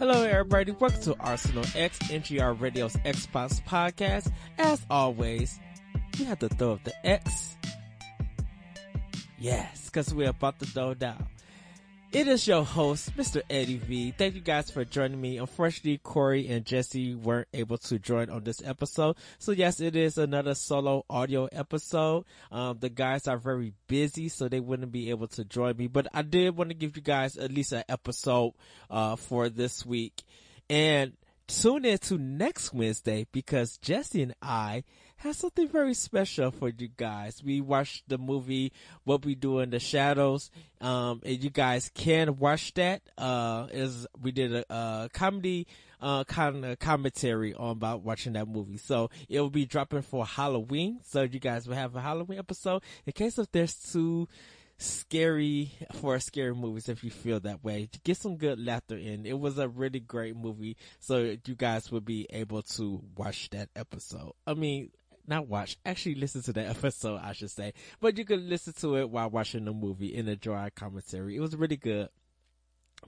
Hello, everybody. Welcome to Arsenal X, NGR Radio's Xbox podcast. As always, we have to throw up the X. Yes, because we're about to throw down. It is your host, Mr. Eddie V. Thank you guys for joining me. Unfortunately, Corey and Jesse weren't able to join on this episode. So yes, it is another solo audio episode. Um, the guys are very busy, so they wouldn't be able to join me, but I did want to give you guys at least an episode, uh, for this week. And tune in to next Wednesday because Jesse and I have something very special for you guys. We watched the movie What We Do in the Shadows. Um, and you guys can watch that. Uh, we did a, a comedy, uh, kind of commentary on about watching that movie. So it will be dropping for Halloween. So you guys will have a Halloween episode in case if there's two scary for scary movies if you feel that way. Get some good laughter in. It was a really great movie, so you guys will be able to watch that episode. I mean, not watch, actually listen to the episode, I should say. But you could listen to it while watching the movie and enjoy our commentary. It was really good.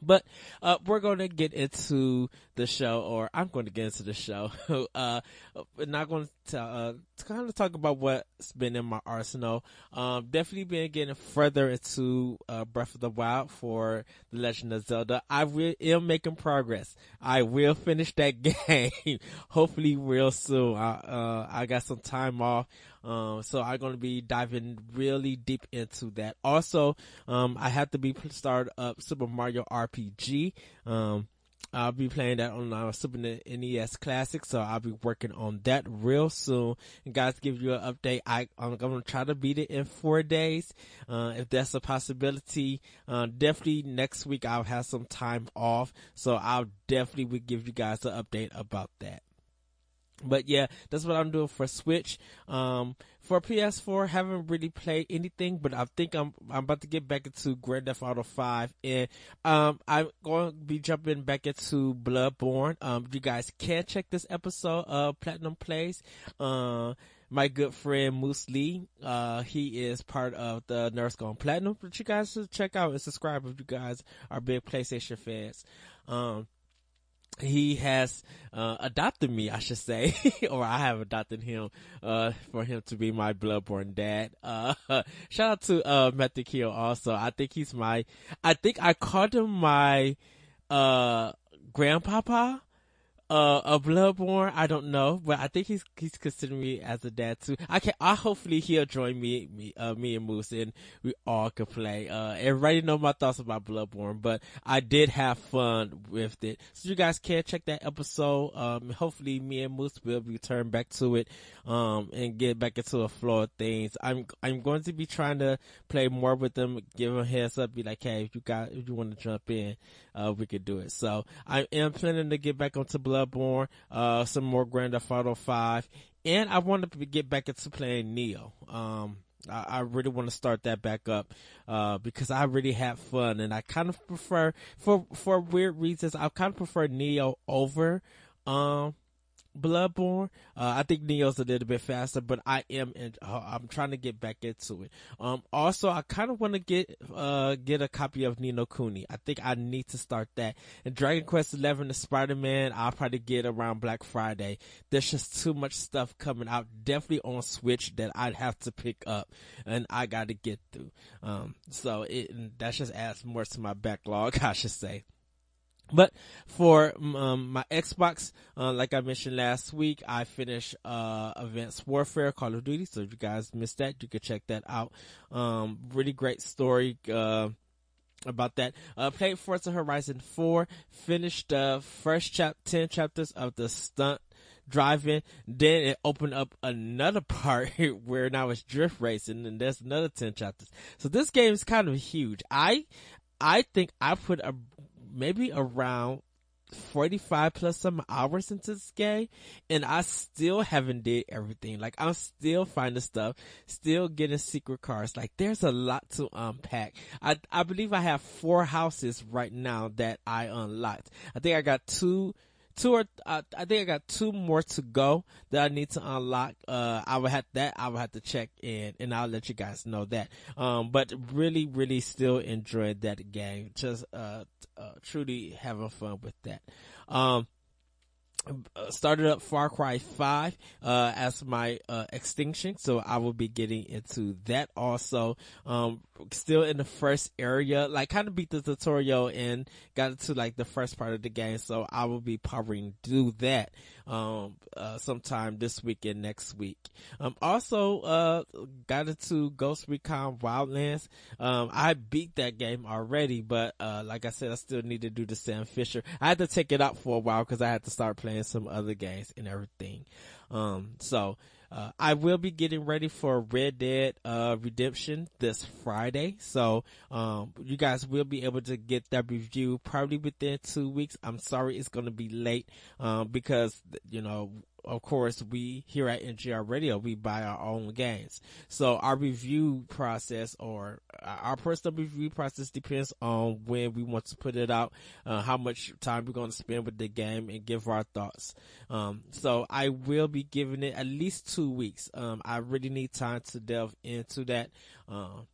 But uh, we're going to get into the show, or I'm going to get into the show. uh, not going to, uh, kind of talk about what's been in my arsenal. Um, definitely been getting further into uh, Breath of the Wild for The Legend of Zelda. I will, am making progress. I will finish that game, hopefully real soon. I, uh, I got some time off. Um, so I'm going to be diving really deep into that. Also, um, I have to be start up Super Mario RPG. Um, I'll be playing that on our Super NES Classic, so I'll be working on that real soon. And guys, give you an update. I, I'm gonna try to beat it in four days, uh, if that's a possibility. Uh, definitely next week I'll have some time off, so I'll definitely give you guys an update about that. But yeah, that's what I'm doing for Switch. Um, for PS4, haven't really played anything, but I think I'm I'm about to get back into Grand Theft Auto 5, and um, I'm going to be jumping back into Bloodborne. Um, you guys can check this episode of Platinum Plays. Uh, my good friend Moose Lee, uh, he is part of the Nerds Gone Platinum, but you guys should check out and subscribe if you guys are big PlayStation fans. Um, he has uh, adopted me, I should say, or I have adopted him uh, for him to be my bloodborne dad. Uh, shout out to uh, Method Kill also. I think he's my. I think I called him my uh, grandpapa uh, a Bloodborne. I don't know, but I think he's he's considering me as a dad too. I can. I hopefully he'll join me, me, uh, me and Moose, and we all can play. Uh, everybody know my thoughts about Bloodborne, but I did have fun with it. So you guys can check that episode. Um, hopefully me and Moose will return back to it, um, and get back into a flow of things. I'm I'm going to be trying to play more with them, give them a heads up, be like, hey, if you got if you want to jump in, uh, we could do it. So I am planning to get back onto Blood Bloodborne, uh, some more Grand Theft Auto 5, and I wanted to get back into playing Nioh. Um, I, I really want to start that back up, uh, because I really had fun and I kind of prefer, for, for weird reasons, I kind of prefer Nioh over, um, Bloodborne. Uh, I think Nioh's a little bit faster, but I am, in, uh, I'm trying to get back into it. Um, also, I kind of want to get, uh, get a copy of Ni no Kuni. I think I need to start that. And Dragon Quest 11 the Spider-Man, I'll probably get around Black Friday. There's just too much stuff coming out, definitely on Switch that I'd have to pick up and I got to get through. Um, so it, that just adds more to my backlog, I should say. But for um, my Xbox, uh, like I mentioned last week, I finished uh, Advanced Warfare Call of Duty. So if you guys missed that, you can check that out. Um, really great story. Uh, about that. Uh, played Forza Horizon 4, finished the first chap, 10 chapters of the stunt driving. Then it opened up another part where now it's drift racing and there's another 10 chapters. So this game is kind of huge. I, I think I put a maybe around 45 plus some hours into this game and I still haven't did everything. Like I'm still finding stuff, still getting secret cards. Like there's a lot to unpack. I, I believe I have four houses right now that I unlocked. I think I got two, two or uh, I think I got two more to go that I need to unlock. Uh, I would have that I would have to check in, and I'll let you guys know that. Um, but really, really still enjoyed that game. Just uh, uh truly having fun with that. Um, started up Far Cry 5 uh, as my uh, extinction, so I will be getting into that also. Um, still in the first area, like kind of beat the tutorial and got into like the first part of the game, so I will be probably do that um, uh, sometime this week and next week. Um, also, uh, got into Ghost Recon Wildlands. Um, I beat that game already, but, uh, like I said, I still need to do the Sam Fisher. I had to take it out for a while because I had to start playing some other games and everything. Um, so, uh, I will be getting ready for Red Dead uh, Redemption this Friday, so um, you guys will be able to get that review probably within two weeks. I'm sorry it's going to be late um, because you know of course, we here at NGR Radio, we buy our own games. So our review process or our personal review process depends on when we want to put it out, uh, how much time we're going to spend with the game and give our thoughts. Um, so I will be giving it at least two weeks. Um, I really need time to delve into that. Um,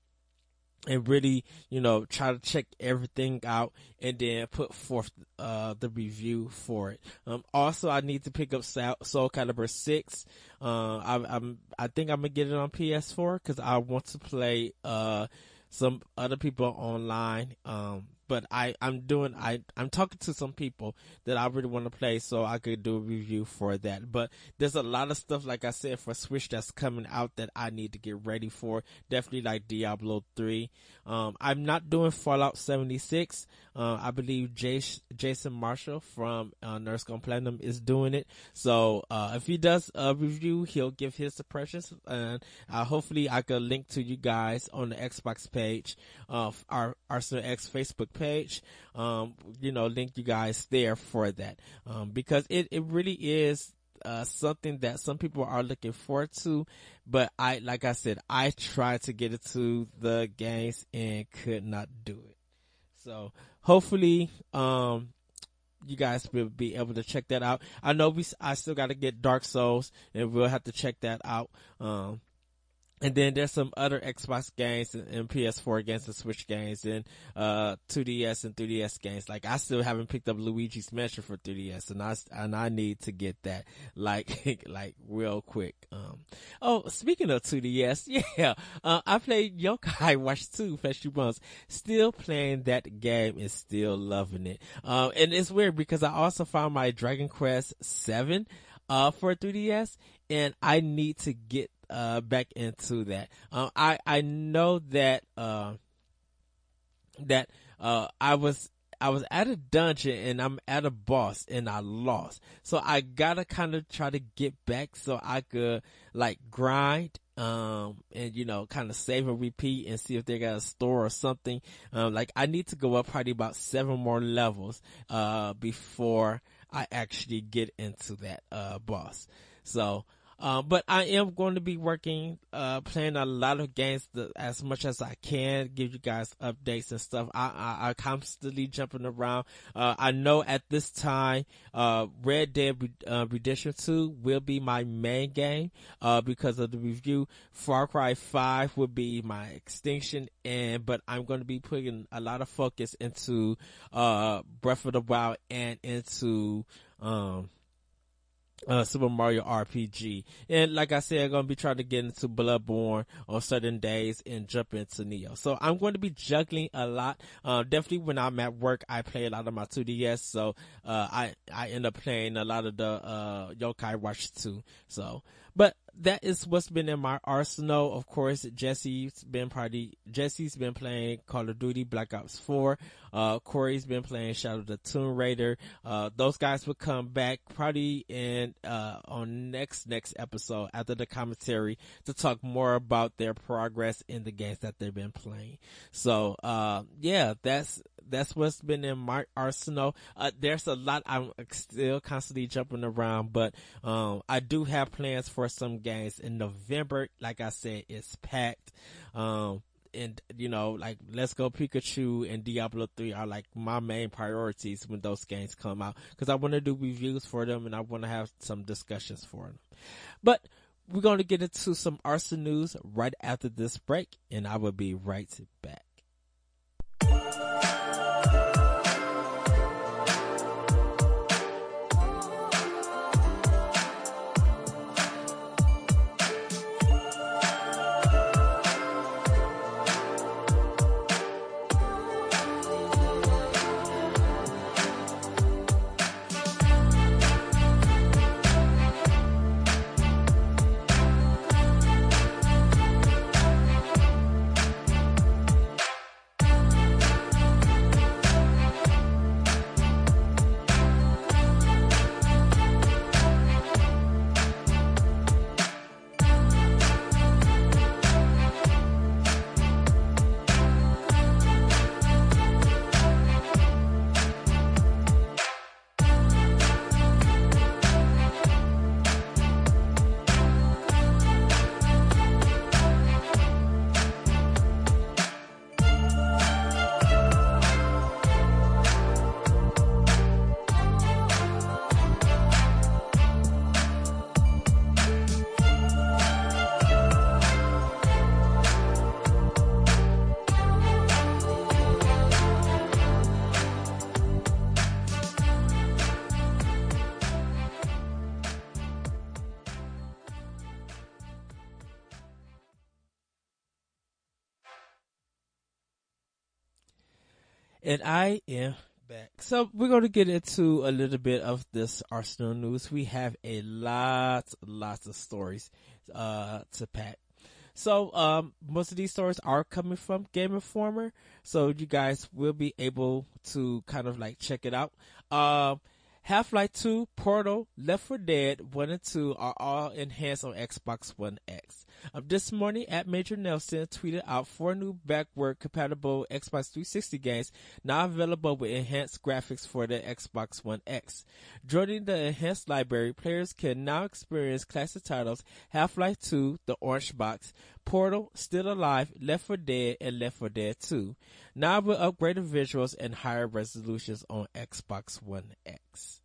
and really, you know, try to check everything out and then put forth, uh, the review for it. Um, also I need to pick up Soul Calibur 6. Uh, I, am I think I'm gonna get it on PS4 cause I want to play, uh, some other people online. Um, but I, I'm doing, I, I'm talking to some people that I really want to play so I could do a review for that. But there's a lot of stuff, like I said, for Switch that's coming out that I need to get ready for. Definitely like Diablo 3. Um, I'm not doing Fallout 76. Uh, I believe Jace, Jason Marshall from uh, Nerds Gone Platinum is doing it. So uh, if he does a review, he'll give his impressions, and uh, hopefully I can link to you guys on the Xbox page of our Arsenal X Facebook page. Um, you know, link you guys there for that um, because it it really is uh, something that some people are looking forward to, but I, like I said, I tried to get it to the games and could not do it. So hopefully, um, you guys will be able to check that out. I know we, I still got to get Dark Souls and we'll have to check that out. Um, and then there's some other Xbox games and, and, PS4 games and Switch games and, uh, 2DS and 3DS games. Like I still haven't picked up Luigi's Mansion for 3DS and I, and I need to get that like, like real quick. Um, oh, speaking of 2DS, yeah, uh, I played Yokai Watch 2 for a few months. Still playing that game and still loving it. Um, and it's weird because I also found my Dragon Quest 7, uh, for 3DS and I need to get uh, back into that. Um, I, I know that, uh, that, uh, I was, I was at a dungeon and I'm at a boss and I lost. So I gotta kind of try to get back so I could like grind, um, and you know, kind of save and repeat and see if they got a store or something. Um, like I need to go up probably about seven more levels, uh, before I actually get into that, uh, boss. So, uh, but I am going to be working, uh, playing a lot of games as much as I can, give you guys updates and stuff. I, I, I constantly jumping around. Uh, I know at this time, uh, Red Dead uh, Redemption 2 will be my main game, uh, because of the review. Far Cry 5 will be my extinction and, but I'm going to be putting a lot of focus into, Breath of the Wild and into, um, uh, Super Mario RPG. And like I said, I'm going to be trying to get into Bloodborne on certain days and jump into Nioh. So I'm going to be juggling a lot. Uh, definitely when I'm at work, I play a lot of my 2DS. So, uh, I, I end up playing a lot of the, uh, Yokai Watch 2. So, but that is what's been in my arsenal. Of course, Jesse's been party. Jesse's been playing Call of Duty Black Ops 4. Uh, Corey's been playing Shadow the Tomb Raider. Uh, those guys will come back probably in, uh, on next, next episode after the commentary to talk more about their progress in the games that they've been playing. So, uh, yeah, that's, that's what's been in my arsenal. Uh, there's a lot I'm still constantly jumping around, but, um, I do have plans for some games in November. Like I said, it's packed. Um, and you know, like Let's Go Pikachu and Diablo 3 are like my main priorities when those games come out because I want to do reviews for them and I want to have some discussions for them. But we're going to get into some Arsenal news right after this break and I will be right back. And I am back. So we're going to get into a little bit of this Arsenal news. We have a lot, lots of stories, uh, to pack. So, um, most of these stories are coming from Game Informer. So you guys will be able to kind of like check it out. Um, Half-Life 2, Portal, Left 4 Dead 1 and 2 are all enhanced on Xbox One X. Um, this morning at Major Nelson tweeted out four new backward compatible Xbox 360 games now available with enhanced graphics for the Xbox One X. Joining the enhanced library, players can now experience classic titles Half-Life 2, The Orange Box, Portal, Still Alive, Left 4 Dead, and Left 4 Dead 2. Now with upgraded visuals and higher resolutions on Xbox One X.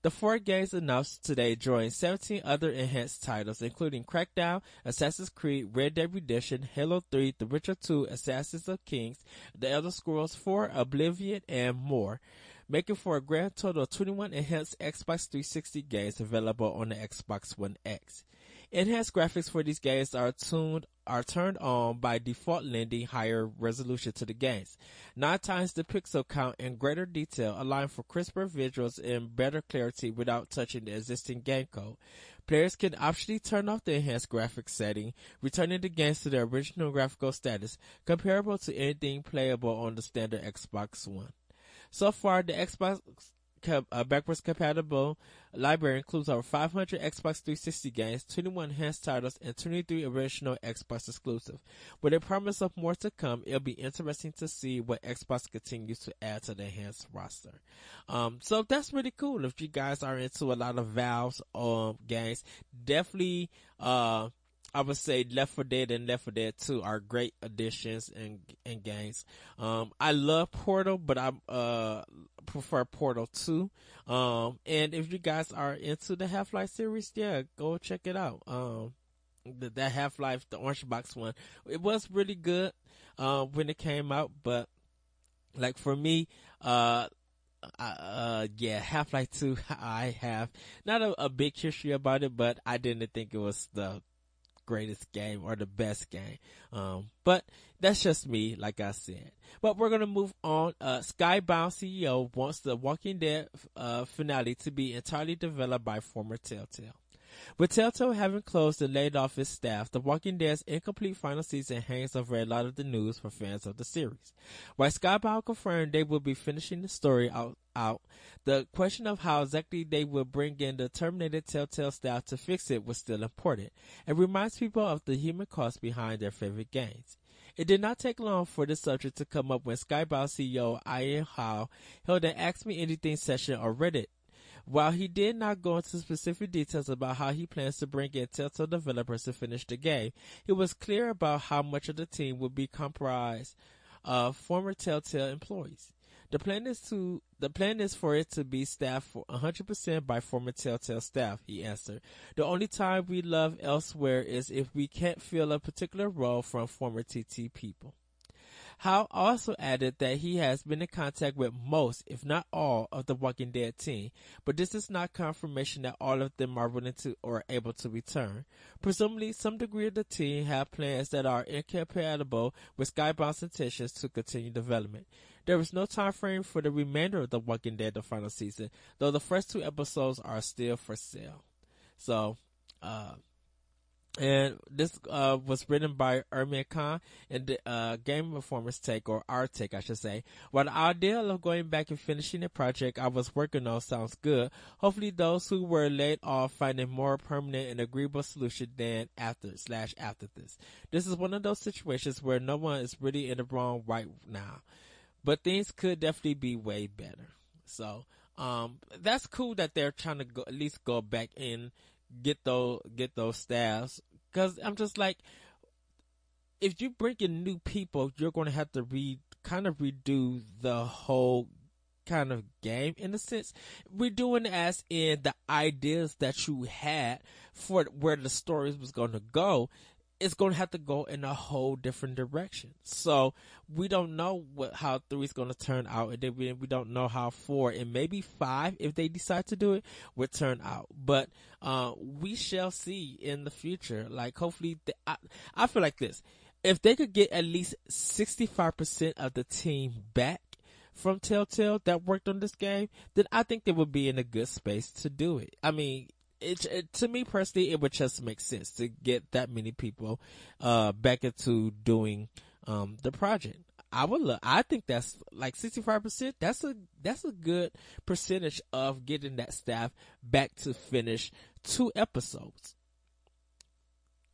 The four games announced today join 17 other enhanced titles, including Crackdown, Assassin's Creed, Red Dead Redemption, Halo 3, The Witcher 2, Assassins of Kings, The Elder Scrolls 4, Oblivion, and more, making for a grand total of 21 enhanced Xbox 360 games available on the Xbox One X. Enhanced graphics for these games are tuned are turned on by default lending higher resolution to the games. Nine times the pixel count and greater detail allowing for crisper visuals and better clarity without touching the existing game code. Players can optionally turn off the enhanced graphics setting, returning the games to their original graphical status, comparable to anything playable on the standard Xbox One. So far, the Xbox uh, backwards compatible library includes over 500 Xbox 360 games, 21 enhanced titles, and 23 original Xbox exclusive. With a promise of more to come, it'll be interesting to see what Xbox continues to add to the enhanced roster. Um, so that's really cool. If you guys are into a lot of Valve's um, games, definitely uh, I would say Left 4 Dead and Left 4 Dead 2 are great additions and and games. Um, I love Portal, but I uh prefer Portal 2. Um, and if you guys are into the Half Life series, yeah, go check it out. Um, the, that Half Life, the Orange Box one, it was really good uh, when it came out, but like for me, uh, uh, yeah, Half Life 2, I have not a, a, big history about it, but I didn't think it was the greatest game or the best game. Um, but that's just me, like I said. But we're gonna move on. Uh, Skybound CEO wants the Walking Dead, uh, finale to be entirely developed by former Telltale. With Telltale having closed and laid off its staff, The Walking Dead's incomplete final season hangs over a lot of the news for fans of the series. While Skybound confirmed they will be finishing the story out, out, the question of how exactly they will bring in the terminated Telltale staff to fix it was still important, and reminds people of the human cost behind their favorite games. It did not take long for the subject to come up when Skybound CEO Ian Howe held an Ask Me Anything session on Reddit While he did not go into specific details about how he plans to bring in Telltale developers to finish the game, he was clear about how much of the team would be comprised of former Telltale employees. The plan is to the plan is for it to be staffed for 100% by former Telltale staff, he answered. The only time we love elsewhere is if we can't fill a particular role from former TT people. Howe also added that he has been in contact with most, if not all, of the Walking Dead team, but this is not confirmation that all of them are willing to or able to return. Presumably, some degree of the team have plans that are incompatible with Skybound's intentions to continue development. There is no time frame for the remainder of the Walking Dead the final season, though the first two episodes are still for sale. So, uh, and this uh, was written by Imran Khan and the uh, Game Informer's take, or our take, I should say. While the idea of going back and finishing the project I was working on sounds good, hopefully those who were laid off find a more permanent and agreeable solution than after slash after this. This is one of those situations where no one is really in the wrong right now, but things could definitely be way better. So, um, that's cool that they're trying to go, at least go back and get those get those staffs because I'm just like, if you bring in new people, you're going to have to re kind of redo the whole kind of game in a sense. We're doing as in the ideas that you had for where the stories was going to go it's going to have to go in a whole different direction. So we don't know what how three is going to turn out, and then we, we don't know how four and maybe five, if they decide to do it, will turn out. But uh, we shall see in the future. Like hopefully, the, I, I feel like this: if they could get at least sixty five percent of the team back from Telltale that worked on this game, then I think they would be in a good space to do it. I mean, it, it, to me personally, it would just make sense to get that many people uh, back into doing um, the project. I would I think that's like 65%. That's a, that's a good percentage of getting that staff back to finish two episodes.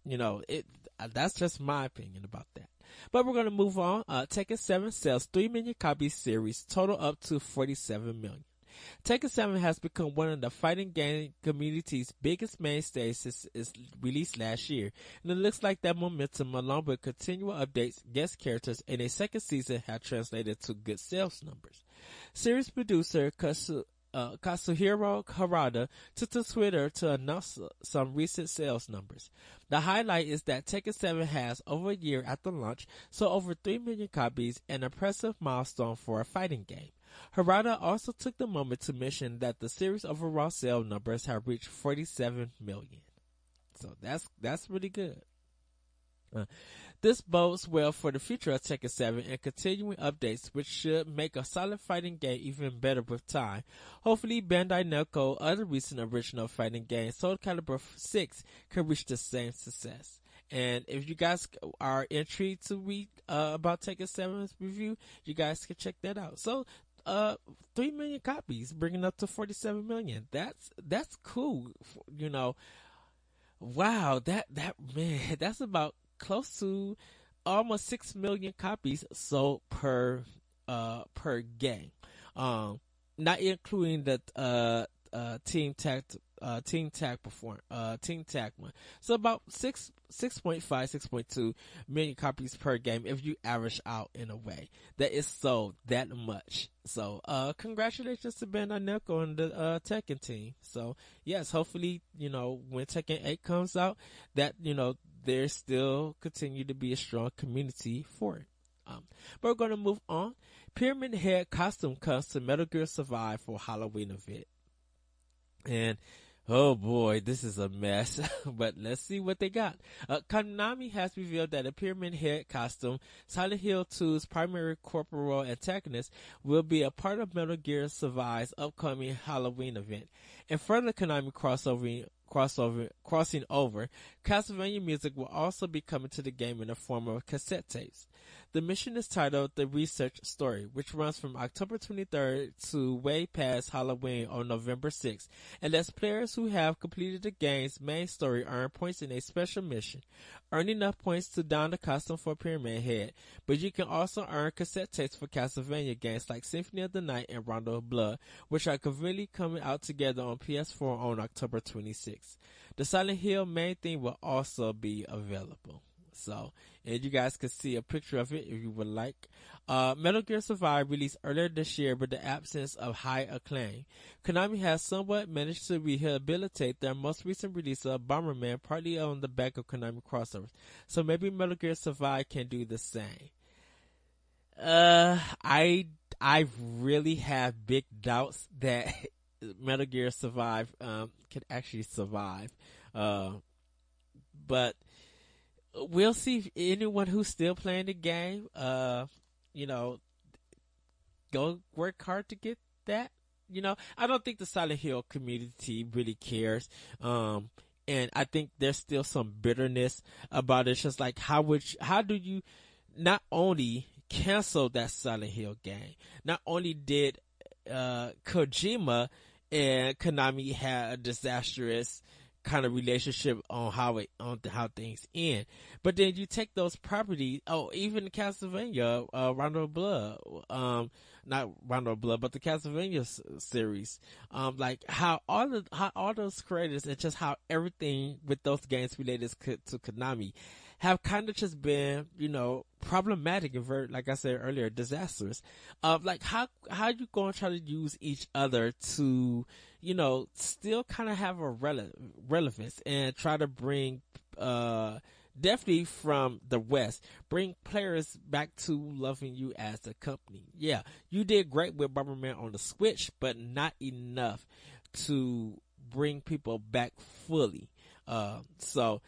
You know, it, that's just my opinion about that. But we're going to move on. Uh, Tekken 7 sells 3 million copies series, total up to 47 million. Tekken 7 has become one of the fighting game community's biggest mainstays since its release last year, and it looks like that momentum, along with continual updates, guest characters, and a second season have translated to good sales numbers. Series producer Kasu, uh, Harada took to Twitter to announce some recent sales numbers. The highlight is that Tekken 7 has, over a year after launch, sold over 3 million copies, an impressive milestone for a fighting game. Harada also took the moment to mention that the series overall sale numbers have reached 47 million. So that's, that's really good. Uh, this bodes well for the future of Tekken 7 and continuing updates, which should make a solid fighting game even better with time. Hopefully, Bandai Namco, other recent original fighting games, Soul Calibur 6, can reach the same success. And if you guys are intrigued to read uh, about Tekken 7's review, you guys can check that out. So uh, 3 million copies, bringing up to 47 million. That's, that's cool. You know, wow, that, that, man, that's about close to almost 6 million copies sold per, uh, per game. Um, not including the, uh, uh, Team Tact, uh, Team Tac perform, uh, Team Tac one. So about six, 6.5, 6.2 million copies per game if you average out in a way that is sold that much. So, uh, congratulations to Bandai Namco and the, uh, Tekken team. So, yes, hopefully, you know, when Tekken 8 comes out, that, you know, there still continue to be a strong community for it. Um, but we're to move on. Pyramid Head costume comes to Metal Gear Survive for Halloween event. And Oh boy, this is a mess, but let's see what they got. Uh, Konami has revealed that a Pyramid Head costume, Silent Hill 2's primary corporal antagonist, will be a part of Metal Gear Survive's upcoming Halloween event. In further Konami crossover crossover, crossing over, Castlevania music will also be coming to the game in the form of cassette tapes. The mission is titled The Research Story, which runs from October 23rd to way past Halloween on November 6th, and lets players who have completed the game's main story earn points in a special mission. Earn enough points to don the costume for Pyramid Head, but you can also earn cassette tapes for Castlevania games like Symphony of the Night and Rondo of Blood, which are conveniently coming out together on PS4 on October 26th. The Silent Hill main theme will also be available. So, and you guys can see a picture of it if you would like. Uh, Metal Gear Survive released earlier this year with the absence of high acclaim. Konami has somewhat managed to rehabilitate their most recent release of Bomberman partly on the back of Konami crossovers. So maybe Metal Gear Survive can do the same. Uh, I, I really have big doubts that Metal Gear Survive, um, can actually survive. Uh, but, we'll see anyone who's still playing the game, uh, you know, go work hard to get that. You know, I don't think the Silent Hill community really cares. Um, and I think there's still some bitterness about it. It's just like, how would, you, how do you not only cancel that Silent Hill game, not only did, uh, Kojima and Konami had a disastrous, kind of relationship on how it on how things end. But then you take those properties. Oh, even the Castlevania, uh, Rondo Blood, um, not Rondo Blood, but the Castlevania s- series. Um, like how all the how all those creators and just how everything with those games related to Konami have kind of just been, you know, problematic and very, like I said earlier, disastrous. Of uh, like how how you to try to use each other to, you know, still kind of have a rele- relevance and try to bring, uh, definitely from the West, bring players back to loving you as a company. Yeah, you did great with Bomberman on the Switch, but not enough to bring people back fully. Uh, so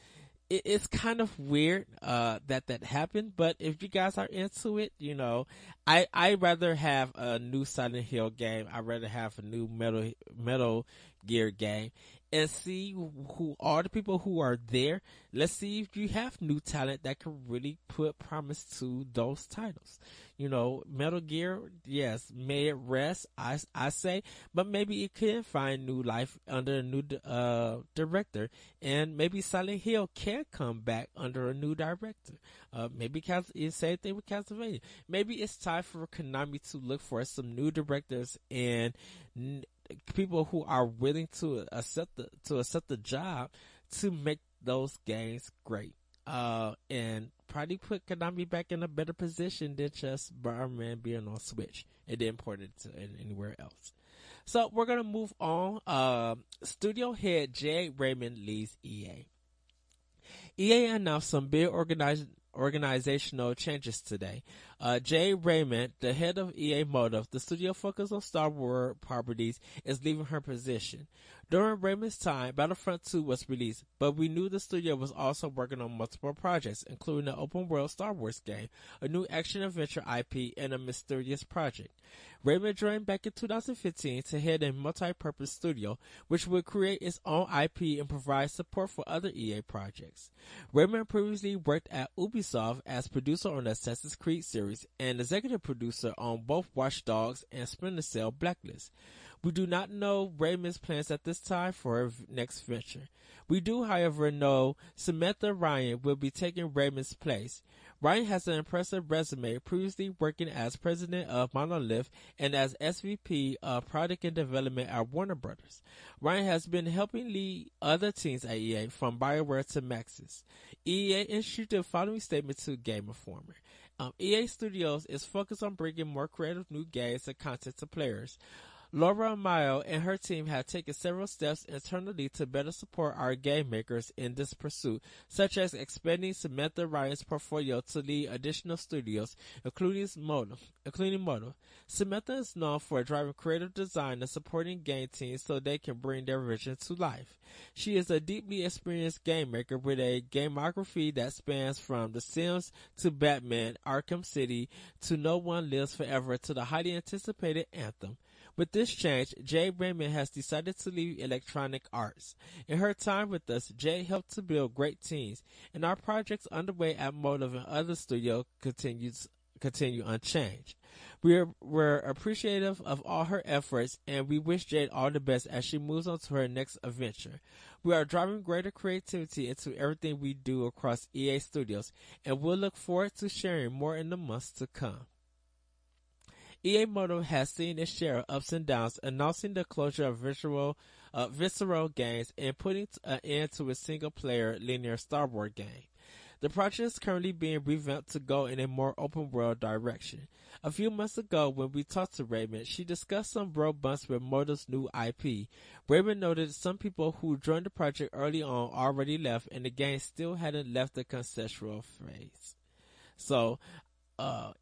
it, it's kind of weird uh, that that happened. But if you guys are into it, you know, I I rather have a new Silent Hill game. I rather have a new Metal Metal Gear game, and see who are the people who are there. Let's see if you have new talent that can really put promise to those titles. You know, Metal Gear, yes, may it rest, I, I say, but maybe it can find new life under a new, uh, director and maybe Silent Hill can come back under a new director. Uh, maybe it's same thing with Castlevania. Maybe it's time for Konami to look for some new directors and people who are willing to accept the, to accept the job to make those games great. Uh, and probably put Konami back in a better position than just Bomberman being on Switch and then port it to anywhere else. So we're gonna move on. Uh, studio head Jade Raymond leaves EA. EA announced some big organized organizational changes today. Uh, Jade Raymond, the head of EA Motive, the studio focused on Star Wars properties, is leaving her position. During Raymond's time, Battlefront 2 was released, but we knew the studio was also working on multiple projects, including an open world Star Wars game, a new action adventure IP, and a mysterious project. Raymond joined back in 2015 to head a multi-purpose studio, which would create its own IP and provide support for other EA projects. Raymond previously worked at Ubisoft as producer on the Assassin's Creed series and executive producer on both Watch Dogs and Splinter Cell Blacklist. We do not know Raymond's plans at this time for her next venture. We do, however, know Samantha Ryan will be taking Raymond's place. Ryan has an impressive resume, previously working as president of Monolith and as SVP of product and development at Warner Brothers. Ryan has been helping lead other teams at EA from BioWare to Maxis. EA issued the following statement to Game Informer. Um, EA Studios is focused on bringing more creative new games and content to players. Laura Miele and her team have taken several steps internally to better support our game makers in this pursuit, such as expanding Samantha Ryan's portfolio to lead additional studios, including Mono. Including Mono. Samantha is known for driving creative design and supporting game teams so they can bring their vision to life. She is a deeply experienced game maker with a gamography that spans from The Sims to Batman, Arkham City to No One Lives Forever to the highly anticipated Anthem. With this change, Jade Raymond has decided to leave Electronic Arts. In her time with us, Jade helped to build great teams, and our projects underway at Motive and other studios continues continue unchanged. We're, we're appreciative of all her efforts and we wish Jade all the best as she moves on to her next adventure. We are driving greater creativity into everything we do across EA Studios and we'll look forward to sharing more in the months to come. EA Motive has seen its share of ups and downs, announcing the closure of visual, uh, Visceral Games and putting an end to a single player linear Star Wars game. The project is currently being revamped to go in a more open world direction. A few months ago, when we talked to Raymond, she discussed some road bumps with Motive's new IP. Raymond noted some people who joined the project early on already left and the game still hadn't left the conceptual phase. So, uh,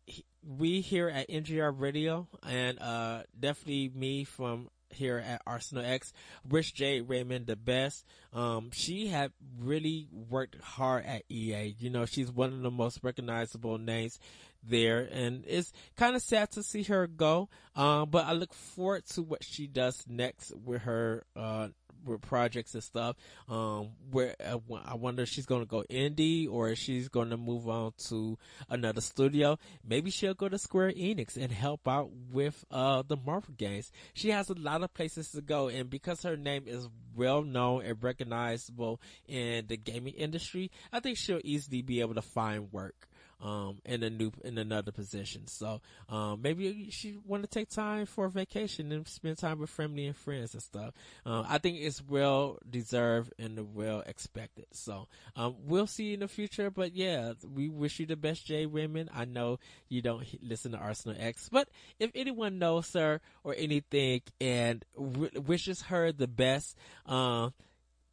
we here at NGR Radio and, uh, definitely me from here at Arsenal X. Wish Jade Raymond the best. Um, she had really worked hard at EA. You know, she's one of the most recognizable names there and it's kind of sad to see her go. Um, but I look forward to what she does next with her, uh, with projects and stuff. Um, where uh, I wonder if she's going to go indie or if she's going to move on to another studio. Maybe she'll go to Square Enix and help out with uh the Marvel games. She has a lot of places to go, and because her name is well known and recognizable in the gaming industry, I think she'll easily be able to find work um, in a new, in another position. So, um, maybe she want to take time for a vacation and spend time with family and friends and stuff. Uh, I think it's well deserved and well expected. So, um, we'll see in the future, but yeah, we wish you the best, Jade Raymond. I know you don't listen to Arsenal X, but if anyone knows her or anything and w- wishes her the best, um,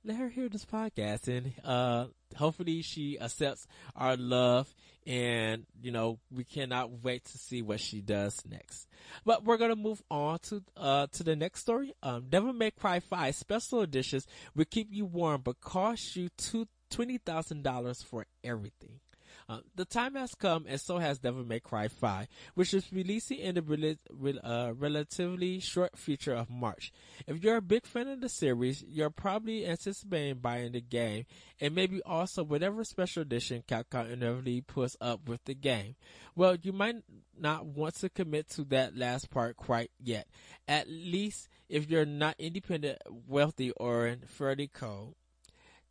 let her hear this podcast and uh hopefully she accepts our love and you know we cannot wait to see what she does next. But we're gonna move on to uh to the next story. Um devil may cry 5 special editions will keep you warm but cost you two twenty thousand dollars for everything uh, the time has come, and so has Devil May Cry 5, which is releasing in the rel- rel- uh, relatively short future of March. If you're a big fan of the series, you're probably anticipating buying the game, and maybe also whatever special edition Capcom inevitably puts up with the game. Well, you might not want to commit to that last part quite yet. At least if you're not independent, wealthy, or in fairly cold.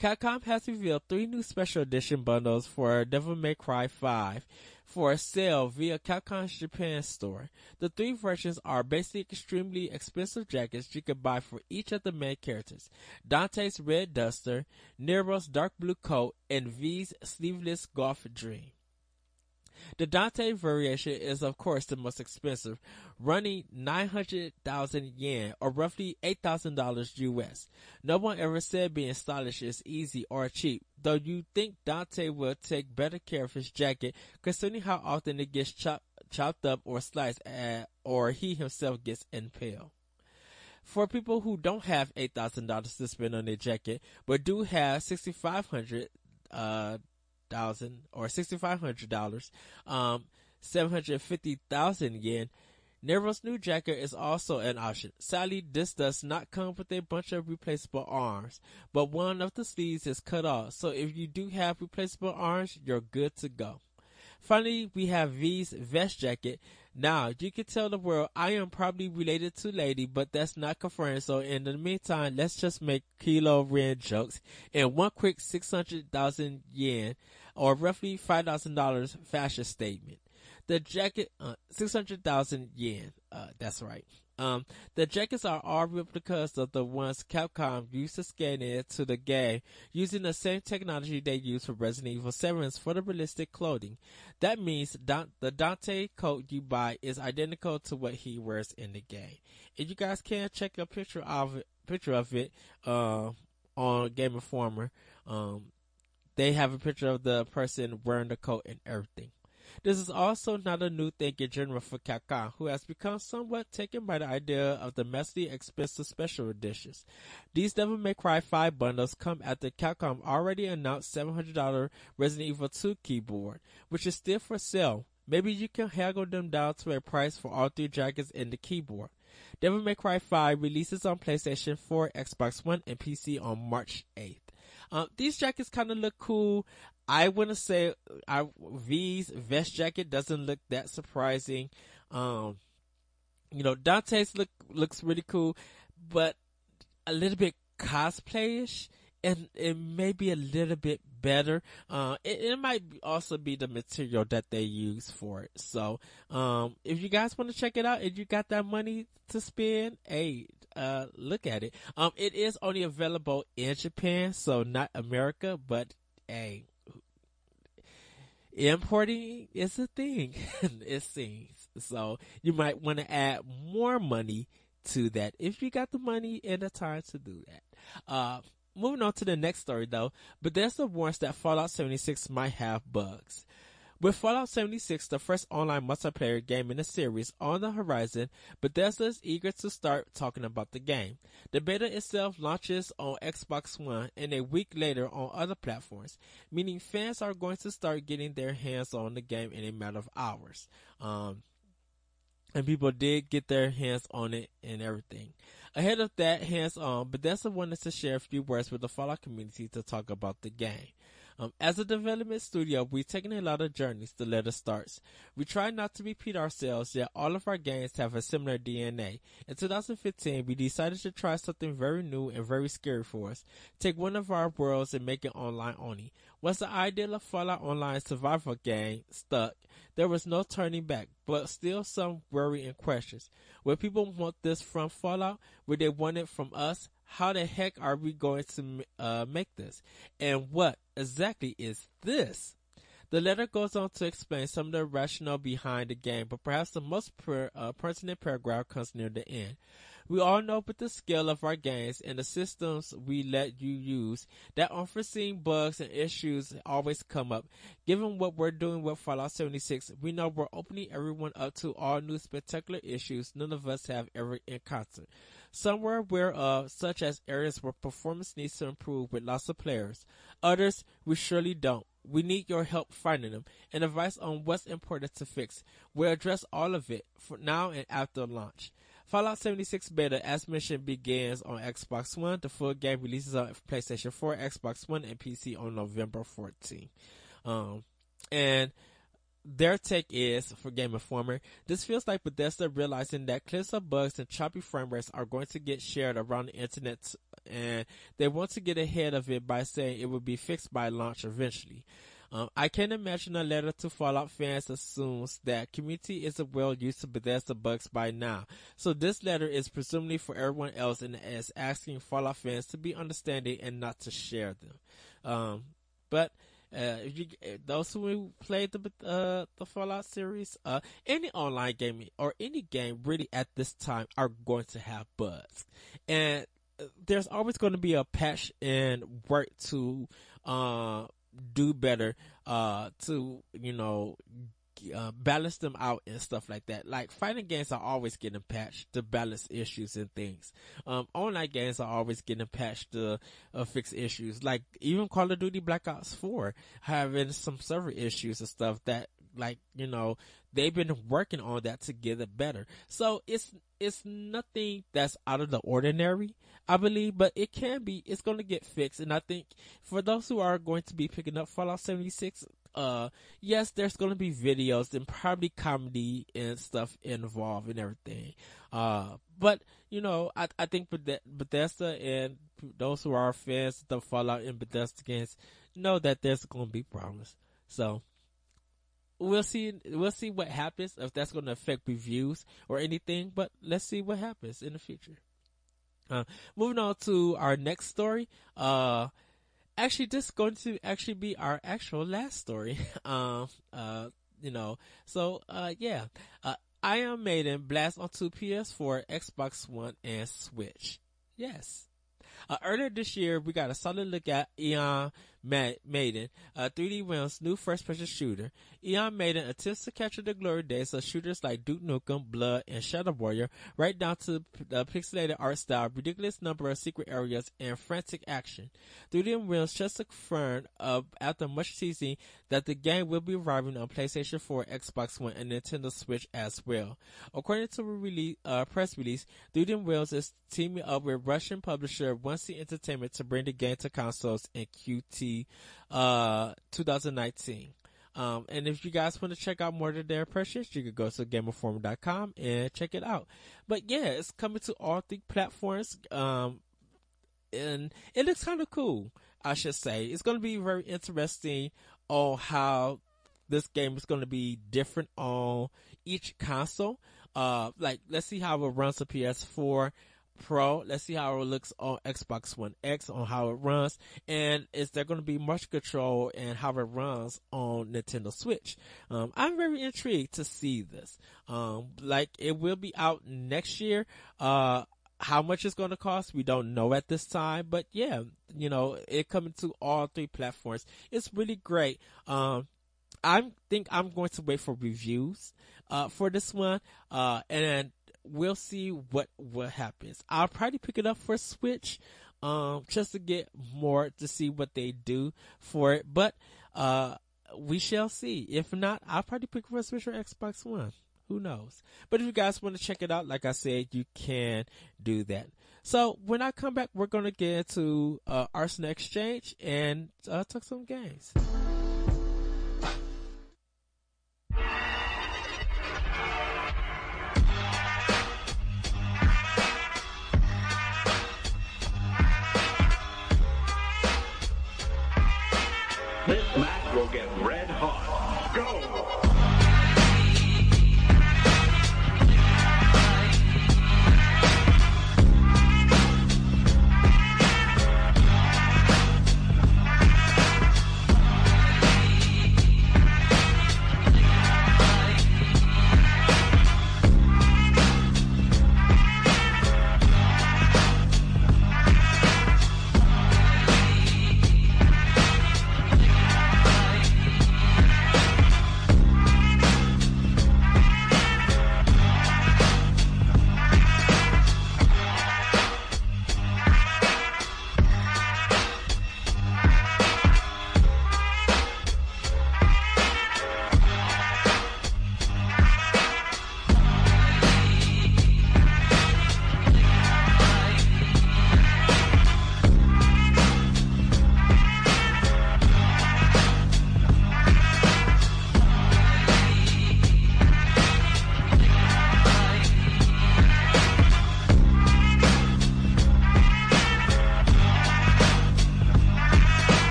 Capcom has revealed three new special edition bundles for Devil May Cry 5 for sale via Capcom's Japan store. The three versions are basically extremely expensive jackets you can buy for each of the main characters. Dante's Red Duster, Nero's Dark Blue Coat, and V's Sleeveless Golf Dream. The Dante variation is of course the most expensive, running 900,000 yen or roughly $8,000 US. No one ever said being stylish is easy or cheap, though you think Dante will take better care of his jacket considering how often it gets chop, chopped up or sliced at, or he himself gets impaled for people who don't have eight thousand dollars to spend on their jacket, but do have sixty five hundred uh, thousand or sixty five hundred dollars, um, seven hundred fifty thousand yen. Nero's new jacket is also an option. Sadly, this does not come with a bunch of replaceable arms, but one of the sleeves is cut off. So if you do have replaceable arms, you're good to go. Finally, we have V's vest jacket. Now, you can tell the world I am probably related to Lady, but that's not confirmed. So in the meantime, let's just make Kylo Ren jokes and one quick 600,000 yen or roughly $5,000 fashion statement. The jacket, uh, 600,000 yen. Uh, that's right. Um, the jackets are all replicas of the ones Capcom used to scan into the game using the same technology they used for Resident Evil 7's photorealistic clothing. That means the Dante coat you buy is identical to what he wears in the game. If you guys can check a picture of it, picture of it, uh, on Game Informer, um, they have a picture of the person wearing the coat and everything. This is also not a new thing in general for Capcom, who has become somewhat taken by the idea of the messy, expensive special editions. These Devil May Cry 5 bundles come after Capcom already announced $700 Resident Evil 2 keyboard, which is still for sale. Maybe you can haggle them down to a price for all three jackets and the keyboard. Devil May Cry 5 releases on PlayStation 4, Xbox One, and PC on March 8th. Um, these jackets kind of look cool. I wouldn't say I, V's vest jacket doesn't look that surprising. Um, you know, Dante's look looks really cool, but a little bit cosplayish and it may be a little bit better. Uh, it, it, might also be the material that they use for it. So, um, if you guys want to check it out, if you got that money to spend, hey, uh, look at it. Um, it is only available in Japan, so not America, but hey, importing is a thing, it seems. So you might want to add more money to that if you got the money and the time to do that. Uh, moving on to the next story though, Bethesda warns that Fallout 76 might have bugs. With Fallout 76, the first online multiplayer game in the series on the horizon, Bethesda is eager to start talking about the game. The beta itself launches on Xbox One and a week later on other platforms, meaning fans are going to start getting their hands on the game in a matter of hours. Um, and people did get their hands on it and everything. Ahead of that hands on, Bethesda wanted to share a few words with the Fallout community to talk about the game. Um, as a development studio, we've taken a lot of journeys to let us start. We try not to repeat ourselves, yet all of our games have a similar DNA. In 2015, we decided to try something very new and very scary for us. Take one of our worlds and make it online only. Was the idea of Fallout Online survival game stuck? There was no turning back, but still some worry and questions. Will people want this from Fallout? Will they want it from us? How the heck are we going to uh, make this? And what exactly is this? The letter goes on to explain some of the rationale behind the game, but perhaps the most per, uh, pertinent paragraph comes near the end. We all know with the scale of our games and the systems we let you use that unforeseen bugs and issues always come up. Given what we're doing with Fallout 76, we know we're opening everyone up to all new spectacular issues none of us have ever encountered. Some we're aware of, such as areas where performance needs to improve with lots of players. Others we surely don't. We need your help finding them and advice on what's important to fix. We'll address all of it for now and after launch. Fallout 76 beta, as mentioned, begins on Xbox One. The full game releases on PlayStation 4, Xbox One, and PC on November 14th. Um, and their take is, for Game Informer, this feels like Bethesda realizing that clips of bugs and choppy frame rates are going to get shared around the internet and they want to get ahead of it by saying it will be fixed by launch eventually. Um, I can imagine a letter to Fallout fans assumes that community is well used to Bethesda bugs by now. So this letter is presumably for everyone else and is asking Fallout fans to be understanding and not to share them. Um, but uh, if you those who played the uh, the Fallout series, uh, any online gaming or any game really at this time are going to have bugs, and uh, there's always going to be a patch and work to uh, do better uh to you know uh, balance them out and stuff like that. Like fighting games are always getting patched to balance issues and things. Um, online games are always getting patched to uh, fix issues. Like even Call of Duty Black Ops 4 having some server issues and stuff that like, you know, they've been working on that to get it better. So it's, it's nothing that's out of the ordinary, I believe, but it can be, it's going to get fixed. And I think for those who are going to be picking up Fallout 76, uh, yes, there's going to be videos and probably comedy and stuff involved and everything. Uh, but, you know, I, I think Bethesda and those who are fans of the Fallout and Bethesda games know that there's going to be problems. So, we'll see we'll see what happens if that's going to affect reviews or anything but let's see what happens in the future uh, moving on to our next story uh actually this is going to actually be our actual last story um uh you know so uh yeah uh Ion Maiden blast onto PS4, Xbox One, and Switch. Yes. Uh, earlier this year, we got a solid look at Maiden, a 3D Realms new first-person shooter. Ion Maiden attempts to capture the glory days of shooters like Duke Nukem, Blood, and Shadow Warrior, right down to the pixelated art style, ridiculous number of secret areas, and frantic action. 3D Realms just confirmed uh, after much teasing that the game will be arriving on PlayStation 4, Xbox One, and Nintendo Switch as well. According to a release, uh, press release, 3D Realms is teaming up with Russian publisher 1C Entertainment to bring the game to consoles in QT uh, 2019. Um, and if you guys want to check out more of their impressions, you can go to GameInformer.com and check it out. But yeah, it's coming to all three platforms. Um, and it looks kind of cool, I should say. It's going to be very interesting on how this game is going to be different on each console. Uh, like, let's see how it runs on PS4, Pro. Let's see how it looks on Xbox One X, on how it runs, and is there going to be much control and how it runs on Nintendo Switch? Um, I'm very intrigued to see this. Um, like it will be out next year. Uh, how much it's going to cost, we don't know at this time, but yeah, you know, it coming to all three platforms. It's really great. Um, I think I'm going to wait for reviews, uh, for this one, uh, and we'll see what what happens. I'll probably pick it up for Switch, um, just to get more to see what they do for it. But uh, we shall see. If not, I'll probably pick it for Switch or Xbox One. Who knows? But if you guys want to check it out, like I said, you can do that. So when I come back, we're gonna get into uh, Arsenal Exchange and uh, talk some games.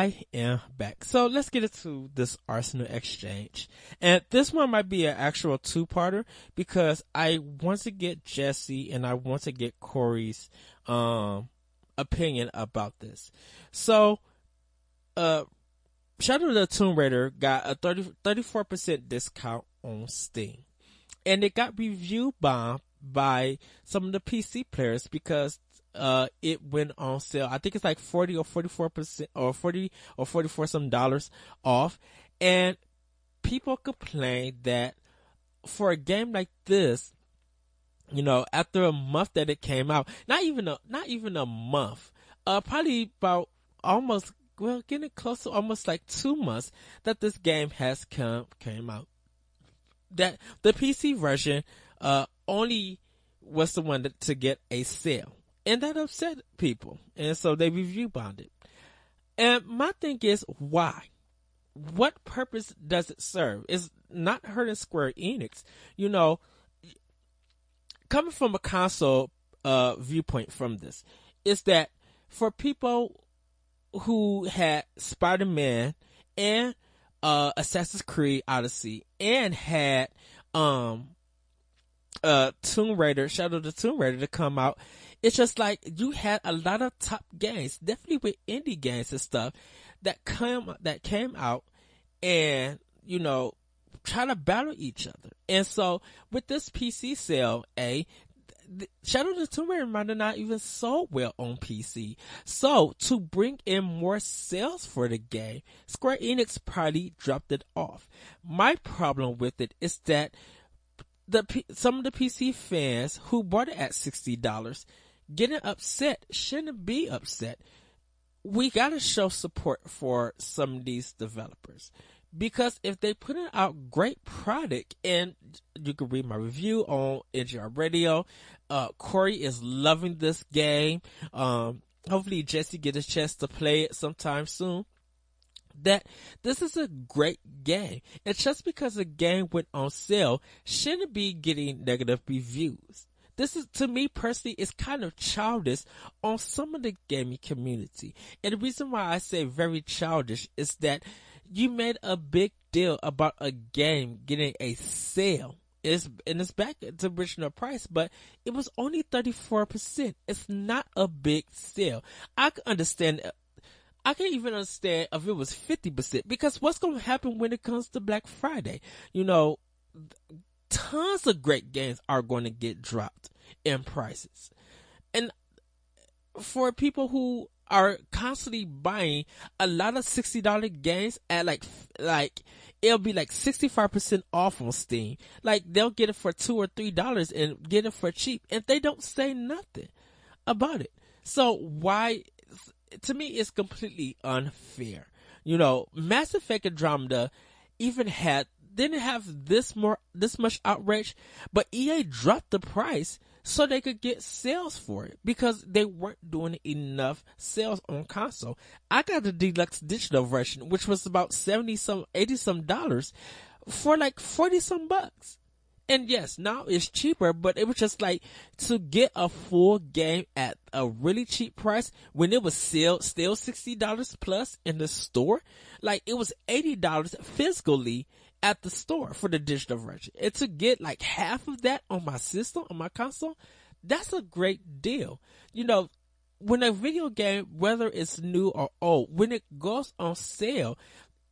I am back. So let's get into this Arsenal exchange. And this one might be an actual two parter because I want to get Jesse and I want to get Corey's, um, opinion about this. So, uh, Shadow of the Tomb Raider got a 30, 34% discount on Steam. And it got reviewed by, by some of the PC players because uh, it went on sale. I think it's like 40 or 44% or 40 or 44 some dollars off. And people complain that for a game like this, you know, after a month that it came out, not even a, not even a month, uh, probably about almost, well, getting close to almost like two months that this game has come, came out. That the PC version, uh, only was the one to, to get a sale and that upset people. And so they review bombed it. And my thing is, why? What purpose does it serve? It's not hurting Square Enix. You know, coming from a console uh, viewpoint from this, is that for people who had Spider Man and uh, Assassin's Creed Odyssey and had um, uh, Tomb Raider, Shadow of the Tomb Raider to come out it's just like you had a lot of top games, definitely with indie games and stuff that come that came out and you know try to battle each other. And so with this PC sale, a Shadow of the Tomb Raider might not even sold well on PC. So to bring in more sales for the game, Square Enix probably dropped it off. My problem with it is that the some of the PC fans who bought it at sixty dollars getting upset shouldn't be upset. We gotta show support for some of these developers because if they put out great product and you can read my review on NGR radio, uh, Corey is loving this game. Um, hopefully Jesse get a chance to play it sometime soon. That this is a great game. And just because a game went on sale shouldn't be getting negative reviews. This is, to me personally, is kind of childish on some of the gaming community. And the reason why I say very childish is that you made a big deal about a game getting a sale. It's, and it's back to original price, but it was only 34%. It's not a big sale. I can understand, I can even understand if it was 50% because what's going to happen when it comes to Black Friday? You know, tons of great games are going to get dropped in prices. And for people who are constantly buying a lot of $60 games at like, like, it'll be like 65% off on Steam. Like they'll get it for two or three dollars and get it for cheap and they don't say nothing about it. So why, to me, it's completely unfair. You know, Mass Effect Andromeda even had, didn't have this more, this much outrage, but EA dropped the price so they could get sales for it because they weren't doing enough sales on console. I got the deluxe digital version, which was about 70 some, 80 some dollars for like 40 some bucks. And yes, now it's cheaper, but it was just like to get a full game at a really cheap price when it was still, still $60 plus in the store. Like it was $80 physically at the store for the digital version. And to get like half of that on my system, on my console, that's a great deal. You know, when a video game, whether it's new or old, when it goes on sale,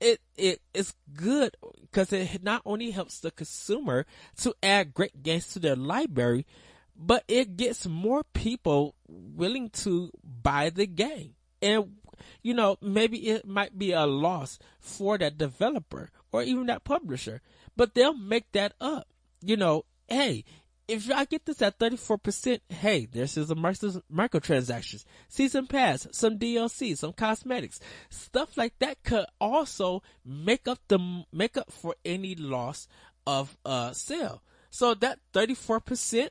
it, it is good because it not only helps the consumer to add great games to their library, but it gets more people willing to buy the game. And, you know, maybe it might be a loss for that developer or even that publisher, but they'll make that up. You know, hey, if I get this at 34%, hey, there's some microtransactions, season pass, some DLC, some cosmetics, stuff like that could also make up the, make up for any loss of, uh, sale. So that 34%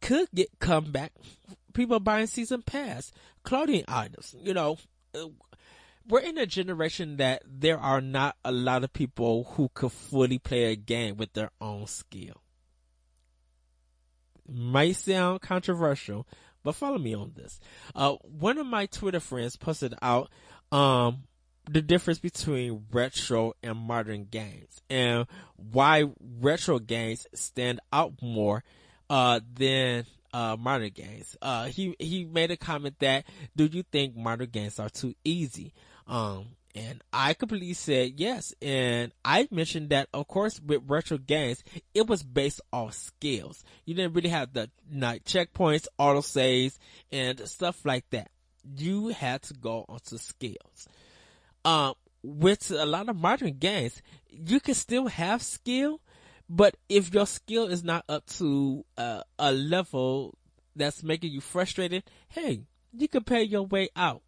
could get come back. People buying season pass, clothing items, you know, we're in a generation that there are not a lot of people who could fully play a game with their own skill. Might sound controversial, but follow me on this. Uh, one of my Twitter friends posted out, um, the difference between retro and modern games and why retro games stand out more, uh, than uh, modern games. Uh, he, he made a comment that, do you think modern games are too easy? Um, and I completely said yes. And I mentioned that, of course, with retro games, it was based off skills. You didn't really have the night checkpoints, auto saves, and stuff like that. You had to go onto skills. Um, with a lot of modern games, you can still have skill, but if your skill is not up to uh, a level that's making you frustrated, hey, you can pay your way out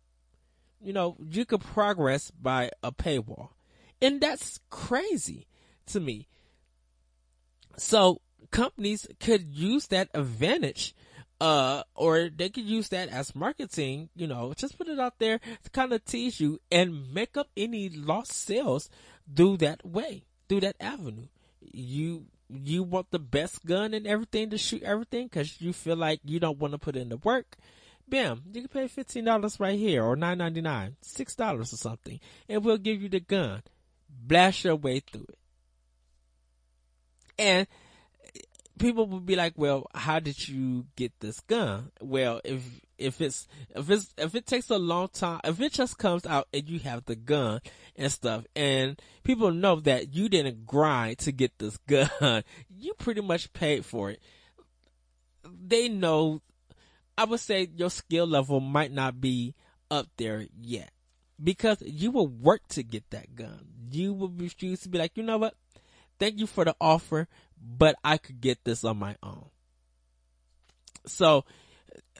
you know, you could progress by a paywall. And that's crazy to me. So companies could use that advantage, uh, or they could use that as marketing, you know, just put it out there to kind of tease you and make up any lost sales through that way, through that avenue. You, you want the best gun and everything to shoot everything because you feel like you don't want to put in the work bam, you can pay fifteen dollars right here or nine ninety nine, six dollars or something, and we'll give you the gun. Blast your way through it. And people will be like, well, how did you get this gun? Well, if, if it's, if it's, if it takes a long time, if it just comes out and you have the gun and stuff, and people know that you didn't grind to get this gun, you pretty much paid for it they know, I would say your skill level might not be up there yet because you will work to get that gun. You will refuse to be like, you know what? Thank you for the offer, but I could get this on my own. So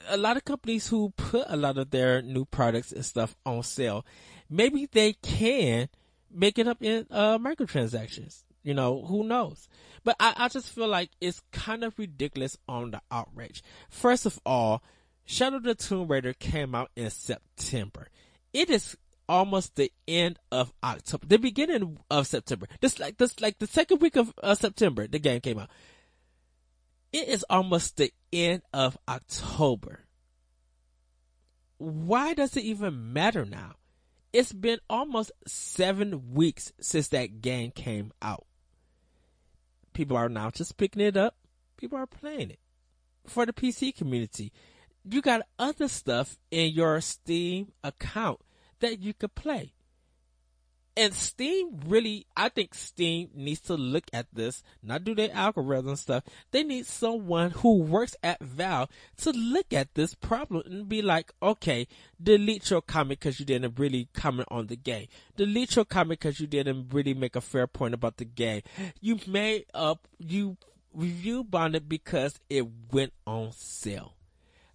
a lot of companies who put a lot of their new products and stuff on sale, maybe they can make it up in uh, microtransactions. You know, who knows? But I, I just feel like it's kind of ridiculous on the outrage. First of all, Shadow the Tomb Raider came out in September. It is almost the end of October, the beginning of September. This like this like the second week of uh, September, the game came out. It is almost the end of October. Why does it even matter now? It's been almost seven weeks since that game came out. People are now just picking it up. People are playing it. For the PC community, you got other stuff in your Steam account that you could play. And Steam really, I think Steam needs to look at this, not do their algorithm stuff. They need someone who works at Valve to look at this problem and be like, okay, delete your comment because you didn't really comment on the game. Delete your comment because you didn't really make a fair point about the game. You made up, you review bombed because it went on sale.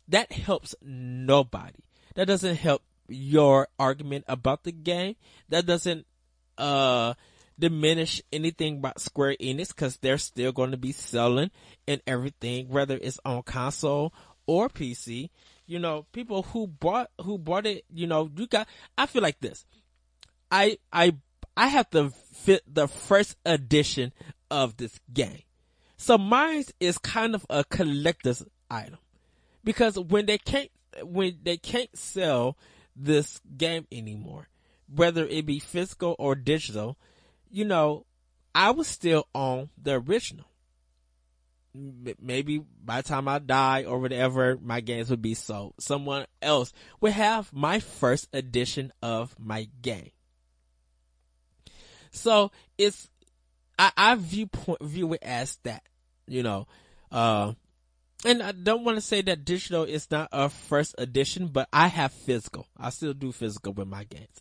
That helps nobody. That doesn't help your argument about the game. That doesn't uh diminish anything about Square Enix because they're still going to be selling and everything, whether it's on console or PC. You know, people who bought who bought it, you know, you got. I feel like this. I I I have to fit the first edition of this game, so mine is kind of a collector's item because when they can't when they can't sell this game anymore, whether it be physical or digital, you know, I was still on the original. Maybe by the time I die or whatever, my games would be sold. Someone else would have my first edition of my game. So it's, I, I view point, view it as that, you know, uh, and I don't want to say that digital is not a first edition, but I have physical. I still do physical with my games.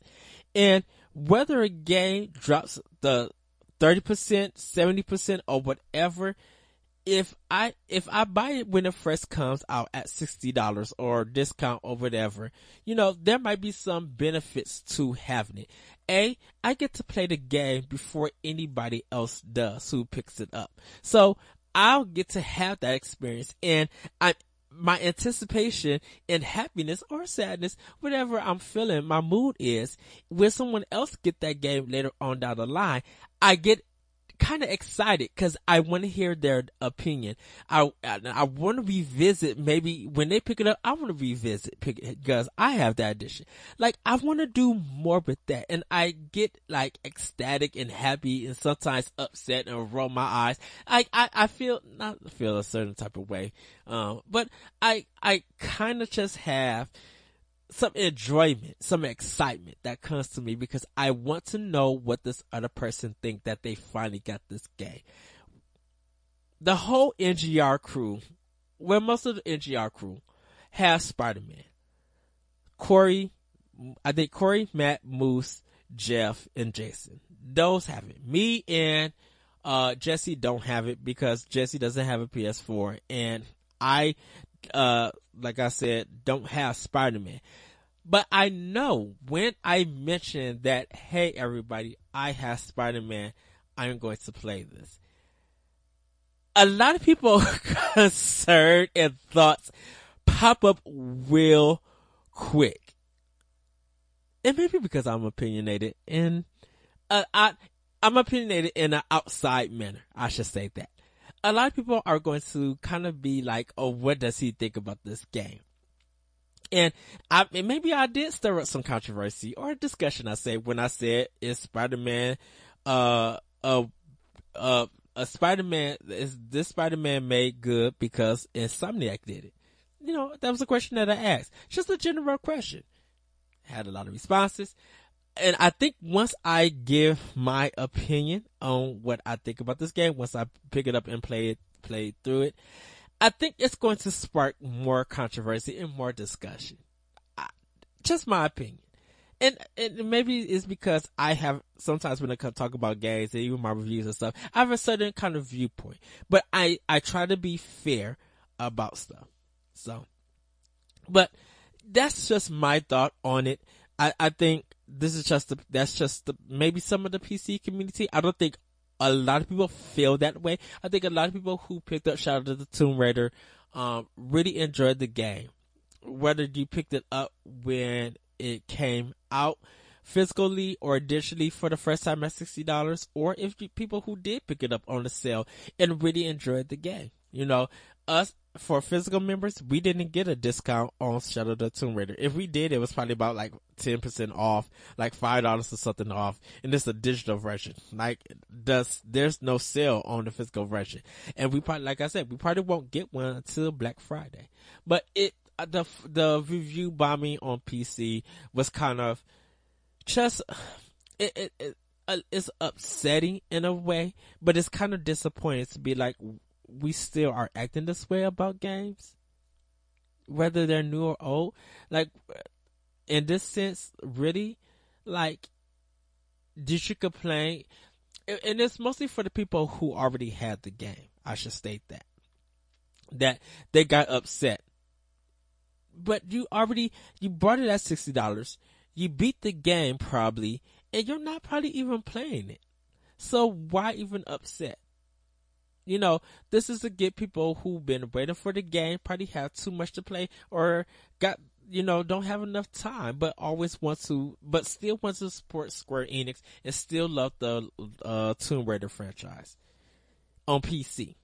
And whether a game drops the 30%, 70% or whatever, if I, if I buy it when it first comes out at $60 or discount or whatever, you know, there might be some benefits to having it. A, I get to play the game before anybody else does who picks it up. So I'll get to have that experience. And I, my anticipation and happiness or sadness, whatever I'm feeling, my mood is, when someone else get that game later on down the line, I get kind of excited because I want to hear their opinion. I I, want to revisit maybe when they pick it up. I want to revisit because I have that edition. Like I want to do more with that, and I get like ecstatic and happy, and sometimes upset and roll my eyes. I I, I feel not feel a certain type of way, um, but I I kind of just have some enjoyment, some excitement that comes to me because I want to know what this other person think that they finally got this game. The whole NGR crew, well, most of the NGR crew has Spider-Man. Corey, I think Corey, Matt, Moose, Jeff, and Jason. Those have it. Me and, uh, Jesse don't have it because Jesse doesn't have a PS4 and I uh, like I said, don't have Spider-Man. But I know when I mention that, hey everybody, I have Spider-Man, I'm going to play this. A lot of people concerned and thoughts pop up real quick. And maybe because I'm opinionated and uh, I, I'm opinionated in an outside manner. I should say that a lot of people are going to kind of be like, oh, what does he think about this game? And I, and maybe I did stir up some controversy or discussion. I say when I said is Spider-Man, uh, a, a, a Spider-Man, is this Spider-Man made good because Insomniac did it? You know, that was a question that I asked. Just a general question. Had a lot of responses and I think once I give my opinion on what I think about this game, once I pick it up and play it, play through it, I think it's going to spark more controversy and more discussion. I, just my opinion. And, and maybe it's because I have sometimes when I talk about games and even my reviews and stuff, I have a certain kind of viewpoint, but I, I try to be fair about stuff. So, but that's just my thought on it. I, I think this is just the, that's just the, maybe some of the PC community. I don't think a lot of people feel that way. I think a lot of people who picked up Shadow of the Tomb Raider, um, really enjoyed the game. Whether you picked it up when it came out physically or digitally for the first time at $60 or if you, people who did pick it up on the sale and really enjoyed the game. You know, us for physical members, we didn't get a discount on Shadow the Tomb Raider. If we did, it was probably about like 10% off, like $5 or something off. And is a digital version. Like, does, there's no sale on the physical version. And we probably, like I said, we probably won't get one until Black Friday. But it, uh, the the review bombing on PC was kind of just it, it, it uh, it's upsetting in a way, but it's kind of disappointing to be like we still are acting this way about games, whether they're new or old. Like in this sense, really, like did you complain? And it's mostly for the people who already had the game. I should state that that they got upset but you already you bought it at sixty dollars. You beat the game probably, and you're not probably even playing it. So why even upset? You know, this is to get people who've been waiting for the game, probably have too much to play, or got you know don't have enough time, but always want to, but still wants to support Square Enix and still love the uh, Tomb Raider franchise on PC.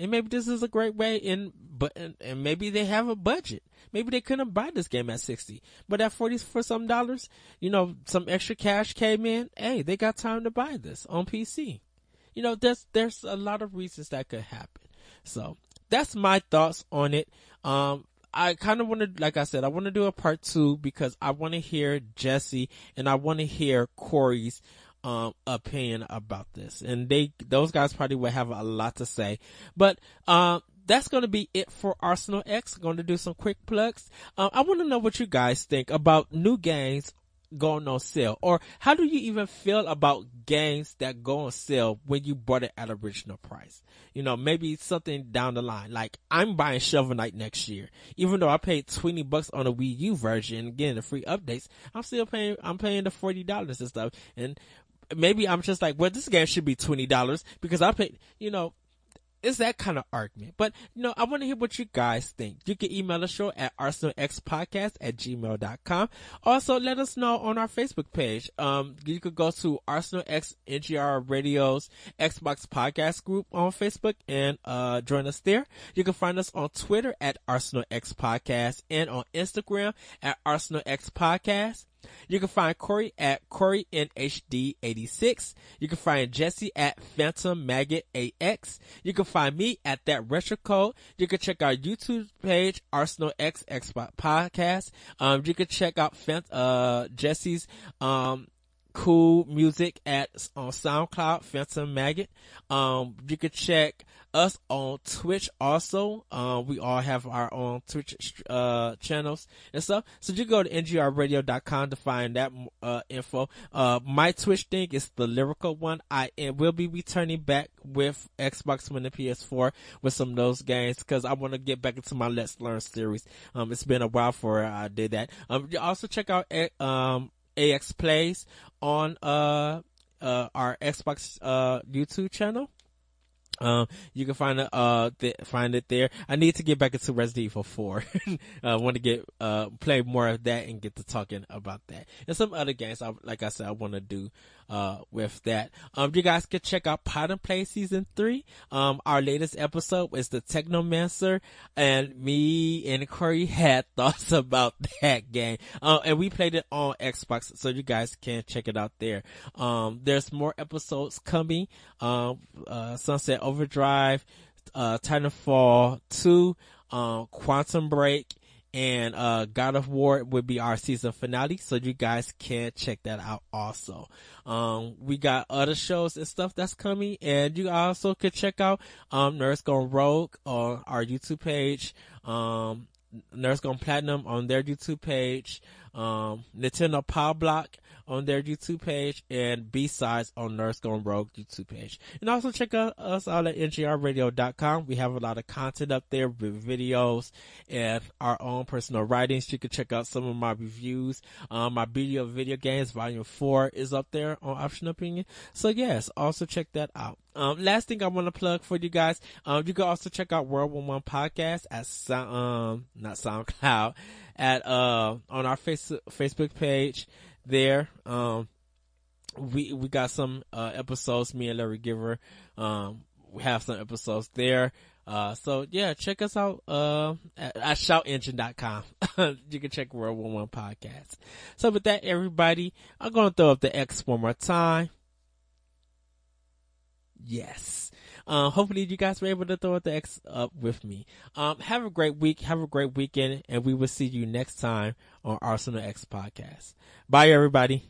And maybe this is a great way in, but, and, and, maybe they have a budget. Maybe they couldn't buy this game at 60, but at 40 for some dollars, you know, some extra cash came in. Hey, they got time to buy this on PC. You know, there's, there's a lot of reasons that could happen. So that's my thoughts on it. Um, I kind of want to, like I said, I want to do a part two because I want to hear Jesse and I want to hear Corey's um, opinion about this. And they, those guys probably will have a lot to say. But, um, that's going to be it for Arsenal X. going to do some quick plugs. Um, I want to know what you guys think about new games going on sale or how do you even feel about games that go on sale when you bought it at original price? You know, maybe something down the line. Like I'm buying Shovel Knight next year. Even though I paid 20 bucks on a Wii U version getting the free updates, I'm still paying, I'm paying the $40 and stuff. And maybe I'm just like, well, this game should be $20 because I paid, you know, it's that kind of argument. But, you know, I want to hear what you guys think. You can email the show at arsenalxpodcast at gmail.com. Also, let us know on our Facebook page. Um, you could go to Arsenal X NGR Radio's Xbox podcast group on Facebook and, uh, join us there. You can find us on Twitter at Arsenal X Podcast and on Instagram at Arsenal X Podcast. You can find Corey at Corey NHD86. You can find Jesse at Phantom Maggot AX. You can find me at that retro code. You can check our YouTube page, Arsenal X Xbox Podcast. Um, you can check out uh, Jesse's, um, cool music at on SoundCloud, Phantom Maggot. Um, you can check us on Twitch also. Um, we all have our own Twitch, uh, channels and stuff. So you go to ngrradio.com to find that, uh, info. Uh, my Twitch thing is the lyrical one. I will be returning back with Xbox One and PS4 with some of those games because I want to get back into my Let's Learn series. Um, it's been a while for I did that. Um, you also check out, eh, um, AX Plays on, uh, uh, our Xbox, uh, YouTube channel. Um, you can find it, uh, th- find it there. I need to get back into Resident Evil 4. I want to get, uh, play more of that and get to talking about that. And some other games, I, like I said, I want to do, uh, with that. Um, you guys can check out Pot and Play season three. Um, our latest episode is the Technomancer and me and Corey had thoughts about that game. Um, and we played it on Xbox, so you guys can check it out there. Um, there's more episodes coming. Um, uh, Sunset Overdrive, uh, Titanfall 2, um, Quantum Break, and uh, God of War would be our season finale, so you guys can check that out also. Um, we got other shows and stuff that's coming, and you also could check out um, Nerds Gone Rogue on our YouTube page, um, Nerds Gone Platinum on their YouTube page, um, Nintendo Power Block on their YouTube page and B-Sides on Nerds Gone Rogue YouTube page. And also check out us out at ngrradio.com. We have a lot of content up there with videos and our own personal writings. You can check out some of my reviews. Um, my video video games volume four is up there on Option Opinion. So yes, also check that out. Um, last thing I want to plug for you guys, um, you can also check out World One One Podcast at um, not SoundCloud, at, uh, on our face, Facebook page there. Um, we, we got some, uh, episodes, me and Larry Giver, um, we have some episodes there. Uh, so yeah, check us out, uh, at, at shoutengine.com. you can check World One One Podcast. So with that, everybody, I'm going to throw up the X one more time. Yes. Uh, hopefully you guys were able to throw the X up with me. Um, have a great week. Have a great weekend and we will see you next time on Arsenal X podcast. Bye everybody.